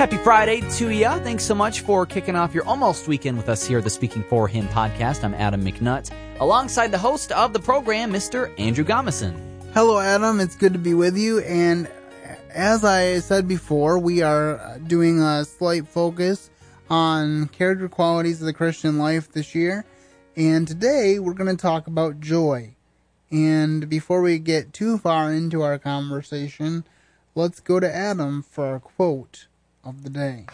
Happy Friday to you. Thanks so much for kicking off your almost weekend with us here at the Speaking for Him podcast. I'm Adam McNutt, alongside the host of the program, Mr. Andrew Gomison. Hello, Adam. It's good to be with you. And as I said before, we are doing a slight focus on character qualities of the Christian life this year. And today we're going to talk about joy. And before we get too far into our conversation, let's go to Adam for a quote of the day.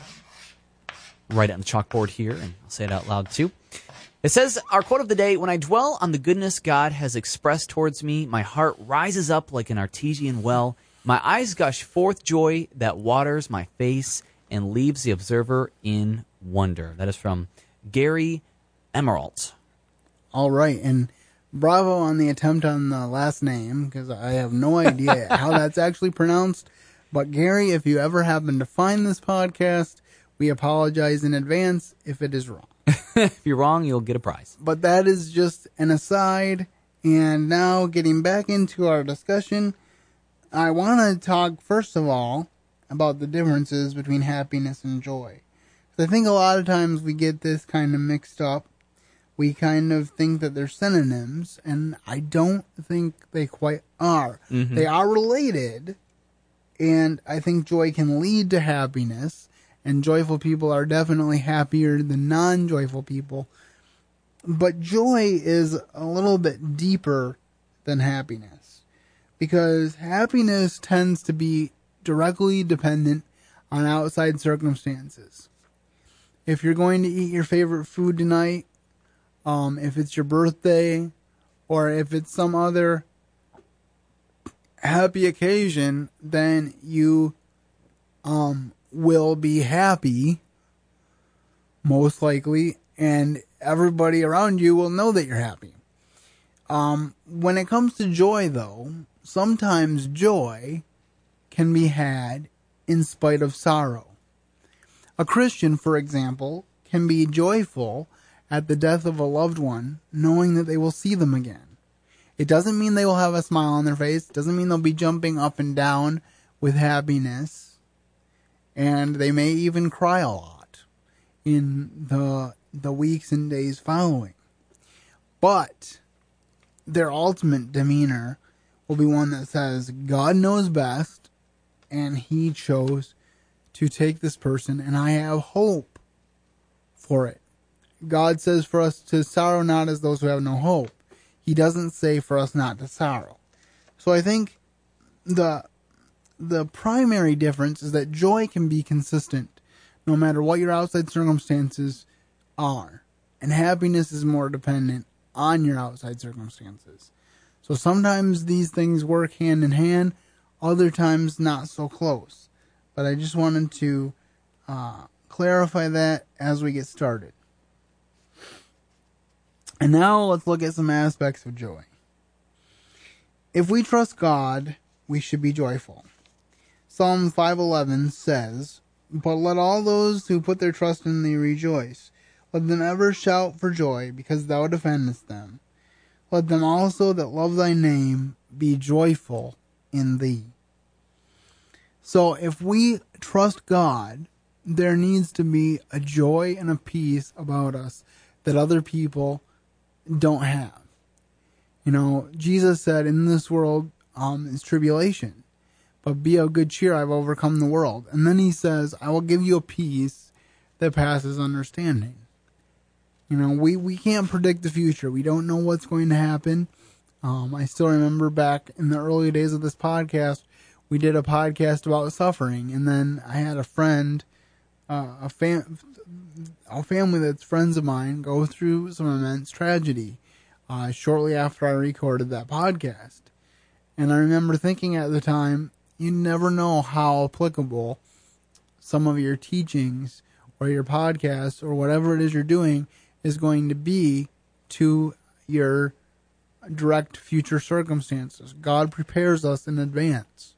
Write it on the chalkboard here, and I'll say it out loud too. It says, Our quote of the day When I dwell on the goodness God has expressed towards me, my heart rises up like an artesian well. My eyes gush forth joy that waters my face and leaves the observer in wonder. That is from Gary Emerald. All right. And bravo on the attempt on the last name, because I have no idea how that's actually pronounced. But Gary, if you ever happen to find this podcast, we apologize in advance if it is wrong. if you're wrong, you'll get a prize. But that is just an aside. And now, getting back into our discussion, I want to talk first of all about the differences between happiness and joy. I think a lot of times we get this kind of mixed up. We kind of think that they're synonyms, and I don't think they quite are. Mm-hmm. They are related, and I think joy can lead to happiness, and joyful people are definitely happier than non joyful people. But joy is a little bit deeper than happiness because happiness tends to be directly dependent on outside circumstances. If you're going to eat your favorite food tonight, um, if it's your birthday, or if it's some other happy occasion, then you um, will be happy, most likely, and everybody around you will know that you're happy. Um, when it comes to joy, though, sometimes joy can be had in spite of sorrow. A Christian, for example, can be joyful at the death of a loved one, knowing that they will see them again. It doesn't mean they will have a smile on their face. It doesn't mean they'll be jumping up and down with happiness. And they may even cry a lot in the the weeks and days following. But their ultimate demeanor will be one that says, God knows best, and He chose to take this person, and I have hope for it. God says for us to sorrow not as those who have no hope. He doesn't say for us not to sorrow. So I think the the primary difference is that joy can be consistent no matter what your outside circumstances are. And happiness is more dependent on your outside circumstances. So sometimes these things work hand in hand, other times not so close. But I just wanted to uh, clarify that as we get started. And now let's look at some aspects of joy. If we trust God, we should be joyful. Psalm 5:11 says, "But let all those who put their trust in thee rejoice. Let them ever shout for joy, because thou defendest them. Let them also that love thy name be joyful in thee." So if we trust God, there needs to be a joy and a peace about us that other people don't have. You know, Jesus said, "In this world um, is tribulation, but be of good cheer. I've overcome the world." And then he says, "I will give you a peace that passes understanding." You know, we we can't predict the future. We don't know what's going to happen. Um, I still remember back in the early days of this podcast, we did a podcast about suffering, and then I had a friend, uh, a fam, a family that's friends of mine go through some immense tragedy uh, shortly after I recorded that podcast. And I remember thinking at the time, you never know how applicable some of your teachings or your podcast or whatever it is you're doing is going to be to your direct future circumstances. God prepares us in advance.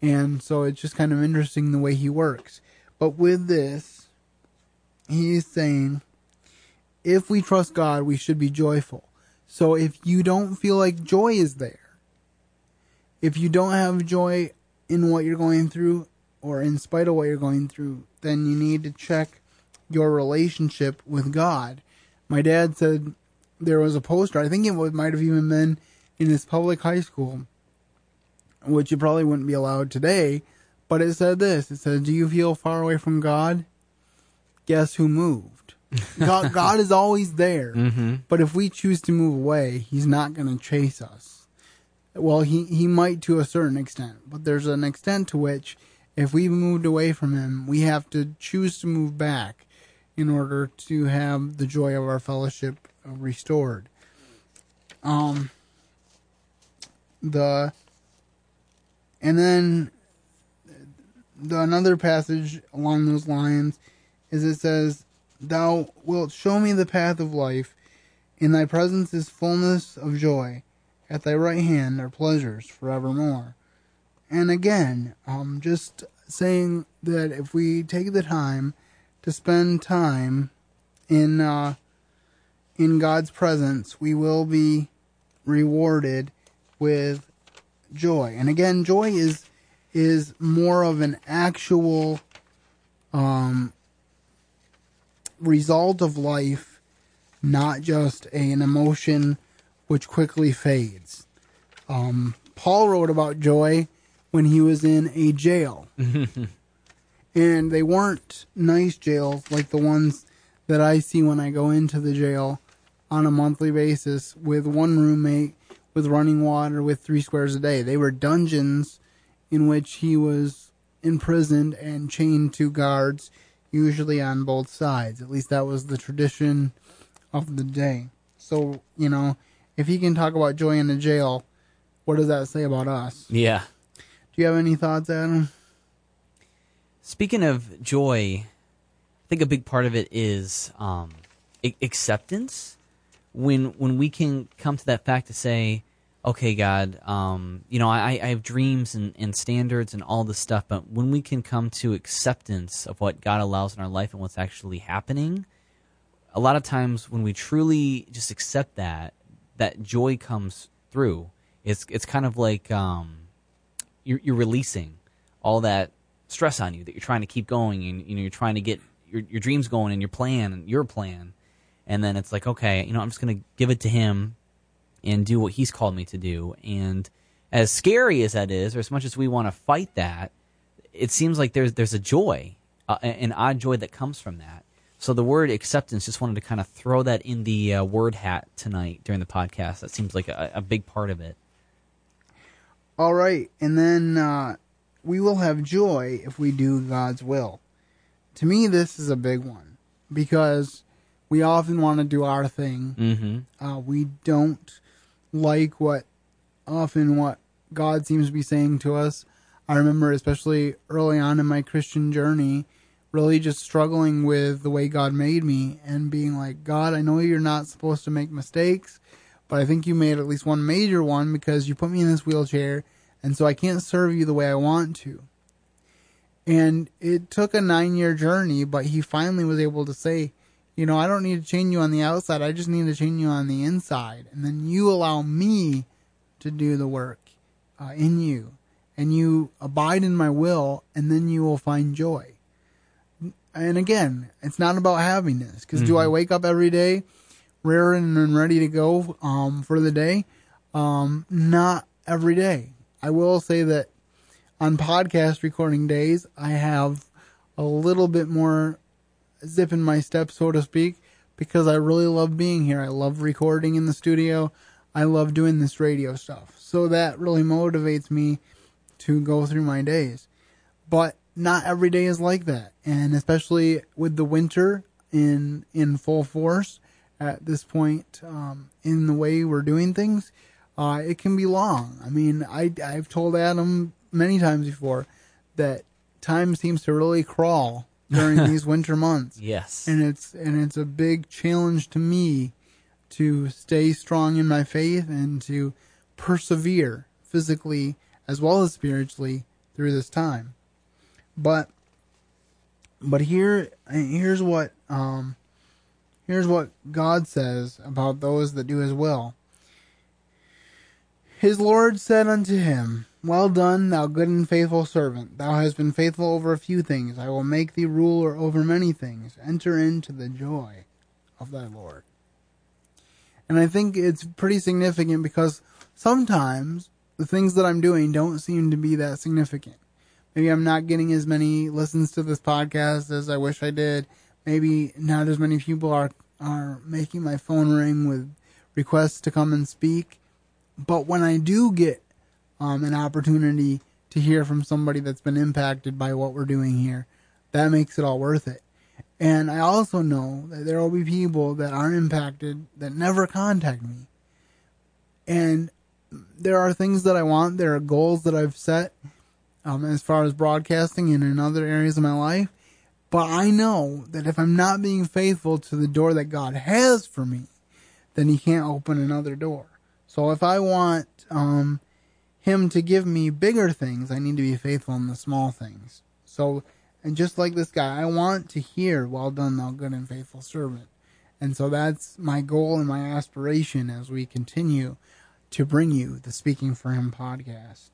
And so it's just kind of interesting the way he works. But with this, he's saying if we trust God, we should be joyful. So if you don't feel like joy is there, if you don't have joy in what you're going through, or in spite of what you're going through, then you need to check your relationship with God. My dad said there was a poster, I think it might have even been in his public high school, which you probably wouldn't be allowed today, but it said this it said, Do you feel far away from God? Guess who moved? God, God is always there. Mm-hmm. But if we choose to move away, He's not going to chase us. Well, he, he might to a certain extent, but there's an extent to which if we moved away from Him, we have to choose to move back in order to have the joy of our fellowship restored. Um, the and then the another passage along those lines is it says, "Thou wilt show me the path of life; in Thy presence is fullness of joy; at Thy right hand are pleasures forevermore." And again, um, just saying that if we take the time to spend time in uh, in God's presence, we will be rewarded with joy. And again, joy is is more of an actual um, result of life, not just an emotion which quickly fades. Um, Paul wrote about joy when he was in a jail. and they weren't nice jails like the ones that I see when I go into the jail on a monthly basis with one roommate with running water with three squares a day. They were dungeons in which he was imprisoned and chained to guards, usually on both sides. At least that was the tradition of the day. So, you know, if he can talk about joy in a jail, what does that say about us? Yeah. Do you have any thoughts, Adam? Speaking of joy, I think a big part of it is um, acceptance. When when we can come to that fact to say, okay, God, um, you know, I, I have dreams and, and standards and all this stuff, but when we can come to acceptance of what God allows in our life and what's actually happening, a lot of times when we truly just accept that, that joy comes through. It's it's kind of like um, you're, you're releasing all that stress on you that you're trying to keep going and you know you're trying to get your your dreams going and your plan and your plan and then it's like okay you know i'm just to give it to him and do what he's called me to do. And as scary as that is or as much as we want to fight that it seems like there's there's a joy uh, an odd joy that comes from that. So the word acceptance just wanted to kind of throw that in the uh, word hat tonight during the podcast. That seems like a, a big part of it. All right, and then uh, we will have joy if we do God's will. To me, this is a big one because we often want to do our thing. mm-hmm. Uh, we don't like what often what God seems to be saying to us. I remember, especially early on in my Christian journey, really just struggling with the way God made me and being like, God, I know you're not supposed to make mistakes, but I think you made at least one major one because you put me in this wheelchair, and so I can't serve you the way I want to. And it took a nine year journey, but he finally was able to say, you know, I don't need to change you on the outside. I just need to change you on the inside. And then you allow me to do the work uh, in you. And you abide in my will, and then you will find joy. And again, it's not about having this. Because do I wake up every day raring and ready to go um, for the day? Um, not every day. I will say that on podcast recording days, I have a little bit more zip in my step, so to speak, because I really love being here. I love recording in the studio. I love doing this radio stuff. So that really motivates me to go through my days. But not every day is like that. And especially with the winter in in full force at this point um, in the way we're doing things, uh, it can be long. I mean, I, I've told Adam many times before that time seems to really crawl during these winter months. Yes. And it's and it's a big challenge to me to stay strong in my faith and to persevere physically as well as spiritually through this time. But but here here's what um here's what God says about those that do his will his Lord said unto him, Well done, thou good and faithful servant. Thou hast been faithful over a few things. I will make thee ruler over many things. Enter into the joy of thy Lord. And I think it's pretty significant because sometimes the things that I'm doing don't seem to be that significant. Maybe I'm not getting as many listens to this podcast as I wish I did. Maybe not as many people are are making my phone ring with requests to come and speak. But when I do get um, an opportunity to hear from somebody that's been impacted by what we're doing here, that makes it all worth it. And I also know that there will be people that aren't impacted that never contact me. And there are things that I want, there are goals that I've set um, as far as broadcasting and in other areas of my life. But I know that if I'm not being faithful to the door that God has for me, then He can't open another door. So if I want um, Him to give me bigger things, I need to be faithful in the small things. So, and just like this guy, I want to hear, Well done, thou good and faithful servant. And so that's my goal and my aspiration as we continue to bring you the Speaking for Him podcast.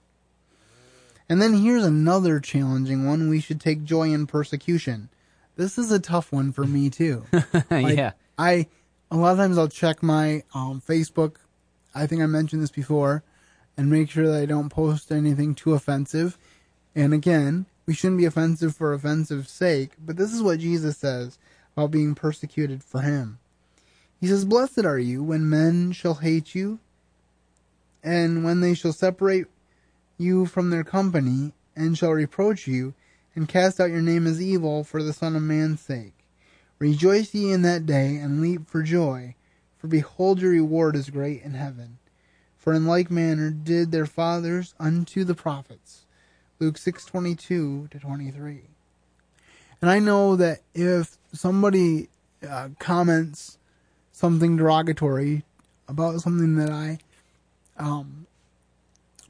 And then here's another challenging one. We should take joy in persecution. This is a tough one for me too. Like, yeah. I a lot of times I'll check my um, Facebook. I think I mentioned this before, and make sure that I don't post anything too offensive. And again, we shouldn't be offensive for offensive sake. But this is what Jesus says about being persecuted for Him. He says, "Blessed are you when men shall hate you, and when they shall separate you from their company, and shall reproach you, and cast out your name as evil for the Son of Man's sake. Rejoice ye in that day, and leap for joy, for behold your reward is great in heaven. For in like manner did their fathers unto the prophets. Luke six twenty two to twenty three. And I know that if somebody uh, comments something derogatory about something that I um,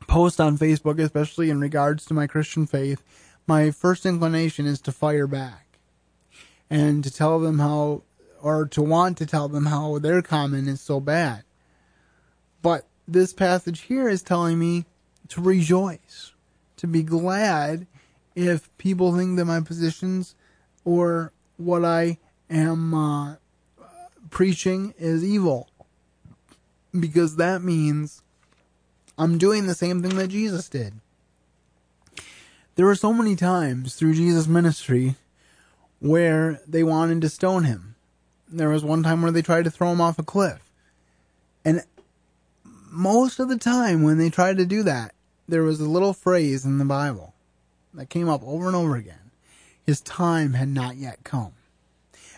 post on Facebook, especially in regards to my Christian faith, my first inclination is to fire back and to tell them how, or to want to tell them how their comment is so bad. But this passage here is telling me to rejoice, to be glad if people think that my positions or what I am uh, preaching is evil. Because that means I'm doing the same thing that Jesus did. There were so many times through Jesus' ministry where they wanted to stone him. There was one time where they tried to throw him off a cliff. And most of the time when they tried to do that, there was a little phrase in the Bible that came up over and over again. His time had not yet come.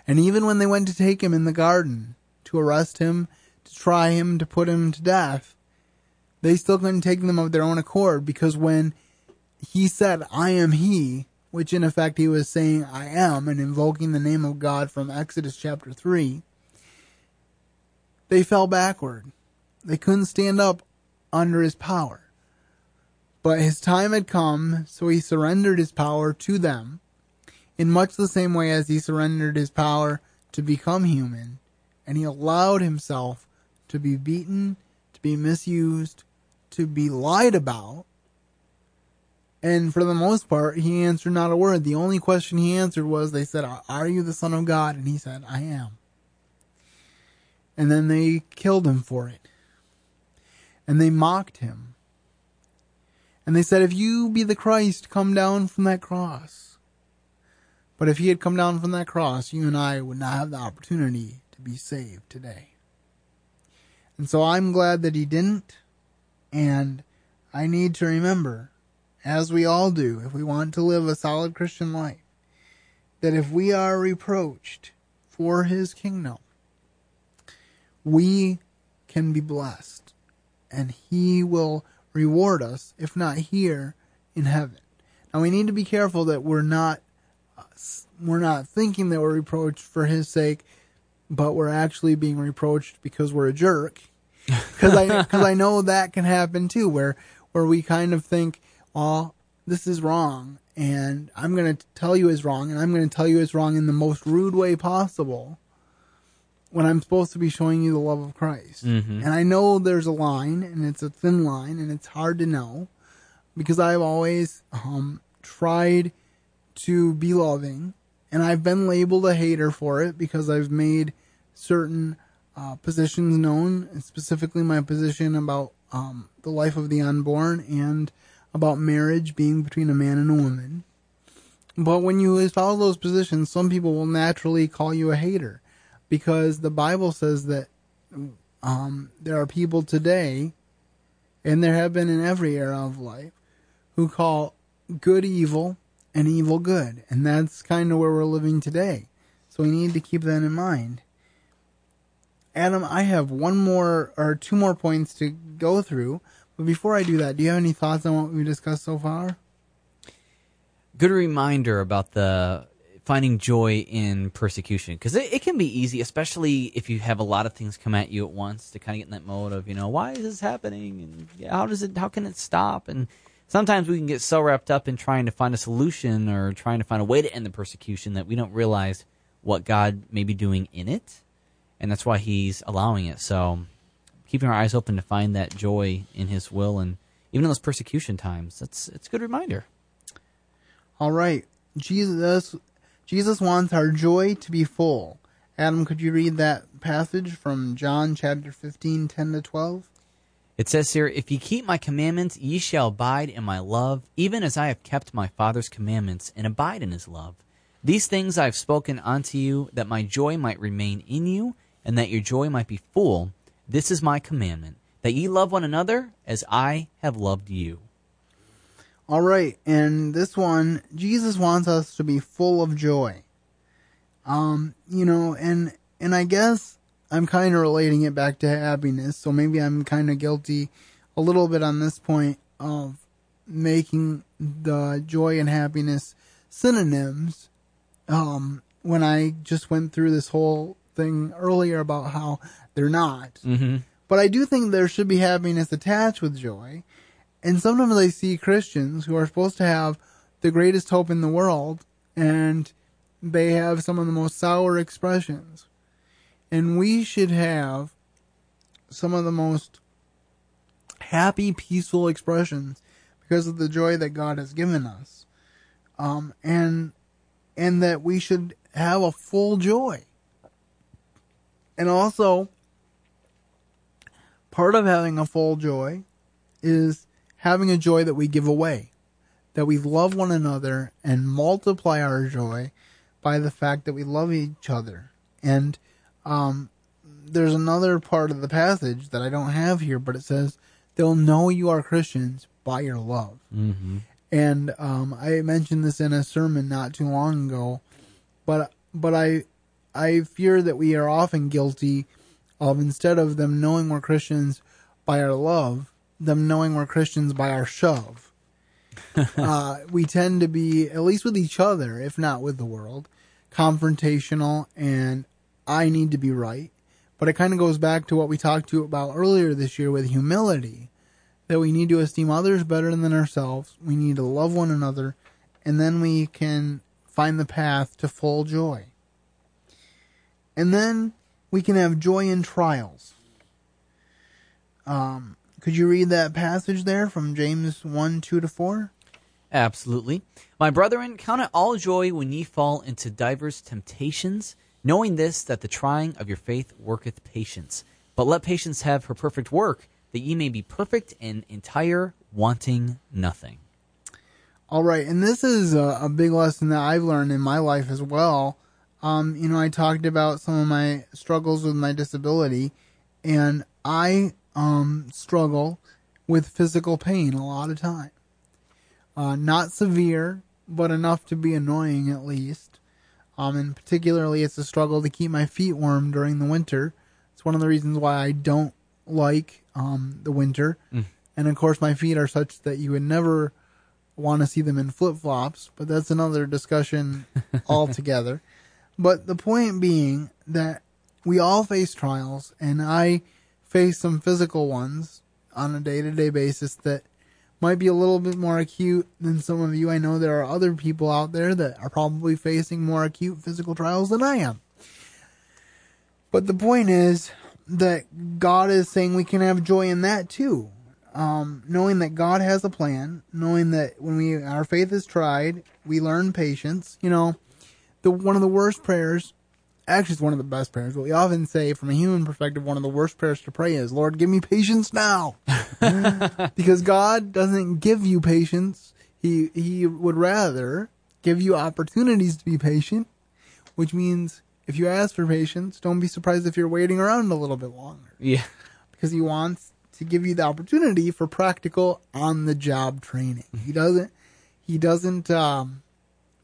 And even when they went to take him in the garden to arrest him, to try him, to put him to death, they still couldn't take them of their own accord because when he said, I am he, which in effect he was saying, I am, and invoking the name of God from Exodus chapter 3, they fell backward. They couldn't stand up under his power. But his time had come, so he surrendered his power to them in much the same way as he surrendered his power to become human, and he allowed himself to be beaten, to be misused, to be lied about. And for the most part, he answered not a word. The only question he answered was they said, Are you the Son of God? And he said, I am. And then they killed him for it. And they mocked him. And they said, If you be the Christ, come down from that cross. But if he had come down from that cross, you and I would not have the opportunity to be saved today. And so I'm glad that he didn't. And I need to remember, as we all do, if we want to live a solid Christian life, that if we are reproached for his kingdom, we can be blessed. And he will reward us, if not here, in heaven. Now we need to be careful that we're not we're not thinking that we're reproached for his sake, but we're actually being reproached because we're a jerk. Because I because I know that can happen too, where where we kind of think, oh, this is wrong, and I'm going to tell you is wrong, and I'm going to tell you it's wrong in the most rude way possible. When I'm supposed to be showing you the love of Christ, Mhm. and I know there's a line, and it's a thin line, and it's hard to know, because I've always um, tried to be loving, and I've been labeled a hater for it because I've made certain uh, positions known, specifically my position about um, the life of the unborn and about marriage being between a man and a woman. But when you espouse those positions, some people will naturally call you a hater because the Bible says that um, there are people today, and there have been in every era of life, who call good evil and evil good. And that's kind of where we're living today. So we need to keep that in mind. Adam, I have one more or two more points to go through. But before I do that, do you have any thoughts on what we discussed so far? Good reminder about the finding joy in persecution because it, it, can be easy, especially if you have a lot of things come at you at once to kind of get in that mode of, you know, why is this happening and how does it, how can it stop? And sometimes we can get so wrapped up in trying to find a solution or trying to find a way to end the persecution that we don't realize what God may be doing in it. And that's why he's allowing it. So keeping our eyes open to find that joy in his will and even in those persecution times, that's, it's a good reminder. All right. Jesus Jesus wants our joy to be full. Adam, could you read that passage from John chapter 15, 10 to 12? It says here, If ye keep my commandments, ye shall abide in my love, even as I have kept my Father's commandments, and abide in his love. These things I have spoken unto you, that my joy might remain in you, and that your joy might be full. This is my commandment, that ye love one another as I have loved you. All right, and this one, Jesus wants us to be full of joy. Um, you know, and and I guess I'm kind of relating it back to happiness, so maybe I'm kind of guilty a little bit on this point of making the joy and happiness synonyms. Um, when I just went through this whole thing earlier about how they're not. Mm-hmm. But I do think there should be happiness attached with joy. And sometimes I see Christians who are supposed to have the greatest hope in the world, and they have some of the most sour expressions. And we should have some of the most happy, peaceful expressions because of the joy that God has given us. Um, and, and that we should have a full joy. And also, part of having a full joy is having a joy that we give away, that we love one another and multiply our joy by the fact that we love each other. And um, there's another part of the passage that I don't have here, but it says, They'll know you are Christians by your love. Mm-hmm. And um, I mentioned this in a sermon not too long ago, but but I I fear that we are often guilty of instead of them knowing we're Christians by our love, them knowing we're Christians by our shove. uh, we tend to be, at least with each other, if not with the world, confrontational and I need to be right. But it kind of goes back to what we talked to about earlier this year with humility that we need to esteem others better than ourselves. We need to love one another, and then we can find the path to full joy. And then we can have joy in trials. Um, could you read that passage there from James 1 2 to 4? Absolutely. My brethren, count it all joy when ye fall into divers temptations, knowing this, that the trying of your faith worketh patience. But let patience have her perfect work, that ye may be perfect and entire, wanting nothing. All right, and this is a, a big lesson that I've learned in my life as well. Um, you know, I talked about some of my struggles with my disability, and I um, struggle with physical pain a lot of time. Uh, not severe, but enough to be annoying at least. Um, and particularly, it's a struggle to keep my feet warm during the winter. It's one of the reasons why I don't like um, the winter. Mm. And of course, my feet are such that you would never want to see them in flip flops, but that's another discussion altogether. But the point being that we all face trials, and I face some physical ones on a day to day basis that might be a little bit more acute than some of you. I know there are other people out there that are probably facing more acute physical trials than I am. But the point is that God is saying we can have joy in that too. um, knowing that God has a plan, knowing that when we our faith is tried, we learn patience. You know, the one of the worst prayers, actually, it's one of the best prayers. But we often say, from a human perspective, one of the worst prayers to pray is, "Lord, give me patience now," because God doesn't give you patience. He He would rather give you opportunities to be patient, which means if you ask for patience, don't be surprised if you're waiting around a little bit longer Yeah. because he wants to give you the opportunity for practical on the job training. He doesn't he doesn't um,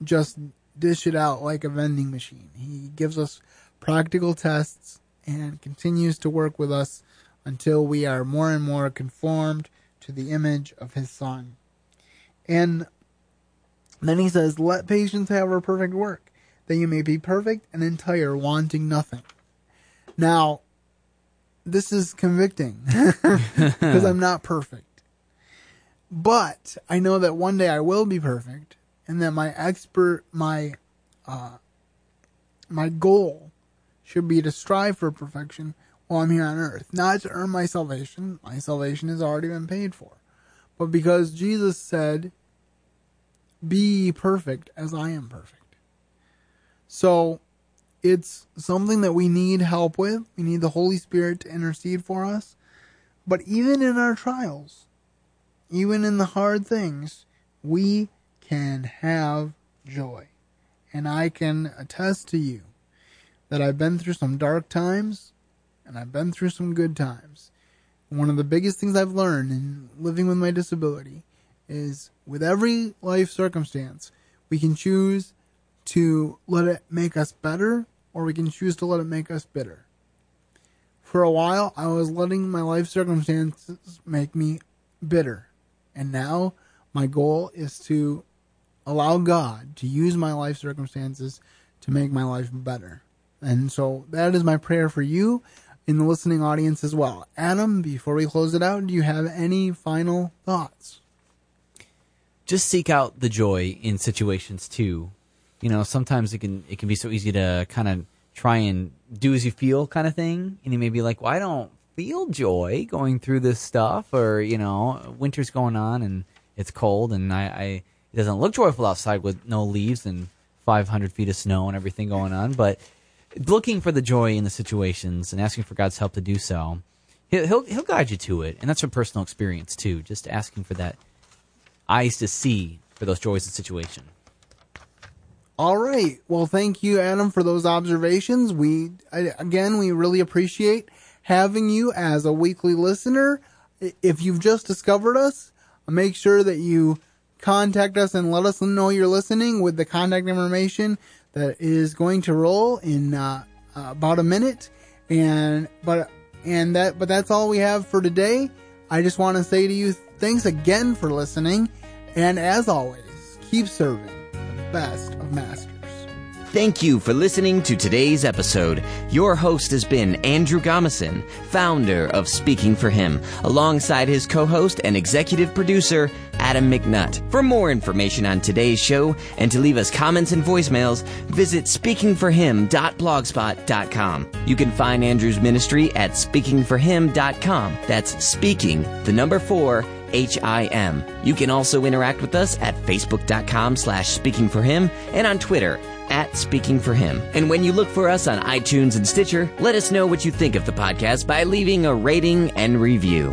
just dish it out like a vending machine. He gives us practical tests and continues to work with us until we are more and more conformed to the image of his son. And then he says, "Let patience have her perfect work, that you may be perfect and entire, wanting nothing." Now, this is convicting because I'm not perfect. But I know that one day I will be perfect and that my expert my uh my goal should be to strive for perfection while I'm here on earth, not to earn my salvation. My salvation has already been paid for. But because Jesus said, "Be perfect as I am perfect." So, it's something that we need help with. We need the Holy Spirit to intercede for us. But even in our trials, even in the hard things, we can have joy. And I can attest to you that I've been through some dark times and I've been through some good times. One of the biggest things I've learned in living with my disability is with every life circumstance, we can choose to let it make us better or we can choose to let it make us bitter. For a while, I was letting my life circumstances make me bitter. And now my goal is to allow God to use my life circumstances to make my life better. And so that is my prayer for you in the listening audience as well. Adam, before we close it out, do you have any final thoughts? just seek out the joy in situations too. You know, sometimes it can it can be so easy to kind of try and do as you feel kind of thing, and you may be like, "Well, I don't feel joy going through this stuff," or you know, winter's going on and it's cold, and I, I it doesn't look joyful outside with no leaves and 500 feet of snow and everything going on, but looking for the joy in the situations and asking for God's help to do so, he'll he'll, he'll guide you to it, and that's from personal experience too. Just asking for that eyes to see for those joys of situation. All right. Well, thank you, Adam, for those observations. We, again, we really appreciate having you as a weekly listener. If you've just discovered us, make sure that you contact us and let us know you're listening with the contact information that is going to roll in uh, uh, about a minute. And but and that but that's all we have for today. I just want to say to you, thanks again for listening, and as always, keep serving the best of masters. Thank you for listening to today's episode. Your host has been Andrew Gomison, founder of Speaking for Him, alongside his co-host and executive producer, Adam McNutt. For more information on today's show and to leave us comments and voicemails, visit speakingforhim.blogspot.com. You can find Andrew's ministry at speakingforhim.com. That's speaking, the number four, H-I-M. You can also interact with us at facebook.com slash speaking for him and on Twitter at speaking for him. And when you look for us on iTunes and Stitcher, let us know what you think of the podcast by leaving a rating and review.